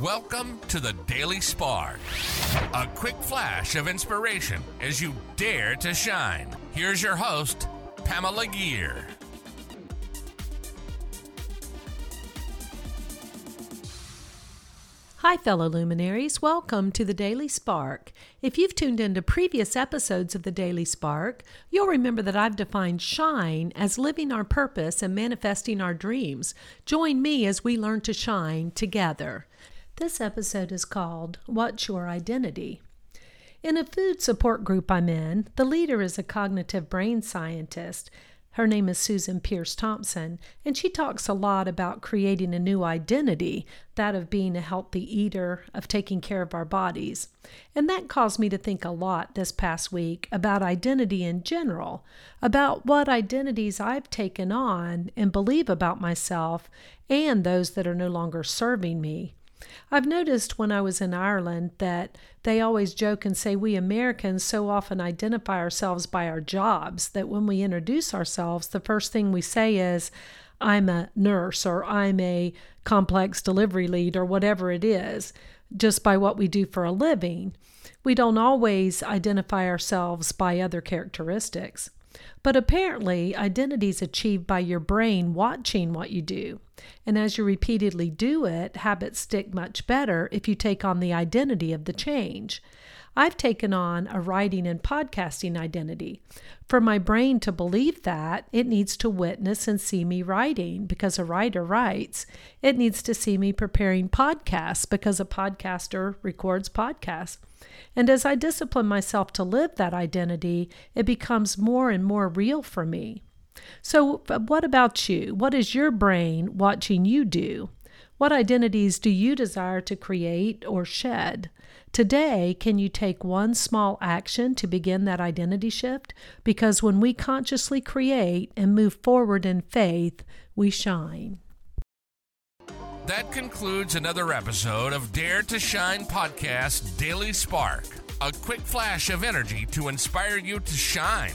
Welcome to the Daily Spark. A quick flash of inspiration as you dare to shine. Here's your host, Pamela Gear. Hi, fellow luminaries. Welcome to the Daily Spark. If you've tuned into previous episodes of the Daily Spark, you'll remember that I've defined shine as living our purpose and manifesting our dreams. Join me as we learn to shine together. This episode is called What's Your Identity? In a food support group I'm in, the leader is a cognitive brain scientist her name is Susan Peirce Thompson, and she talks a lot about creating a new identity that of being a healthy eater, of taking care of our bodies. And that caused me to think a lot this past week about identity in general, about what identities I've taken on and believe about myself and those that are no longer serving me. I've noticed when I was in Ireland that they always joke and say we Americans so often identify ourselves by our jobs that when we introduce ourselves, the first thing we say is, I'm a nurse or I'm a complex delivery lead or whatever it is, just by what we do for a living. We don't always identify ourselves by other characteristics. But apparently, identity is achieved by your brain watching what you do. And as you repeatedly do it, habits stick much better if you take on the identity of the change. I've taken on a writing and podcasting identity. For my brain to believe that, it needs to witness and see me writing because a writer writes. It needs to see me preparing podcasts because a podcaster records podcasts. And as I discipline myself to live that identity, it becomes more and more real for me. So, uh, what about you? What is your brain watching you do? What identities do you desire to create or shed? Today, can you take one small action to begin that identity shift? Because when we consciously create and move forward in faith, we shine. That concludes another episode of Dare to Shine Podcast Daily Spark. A quick flash of energy to inspire you to shine.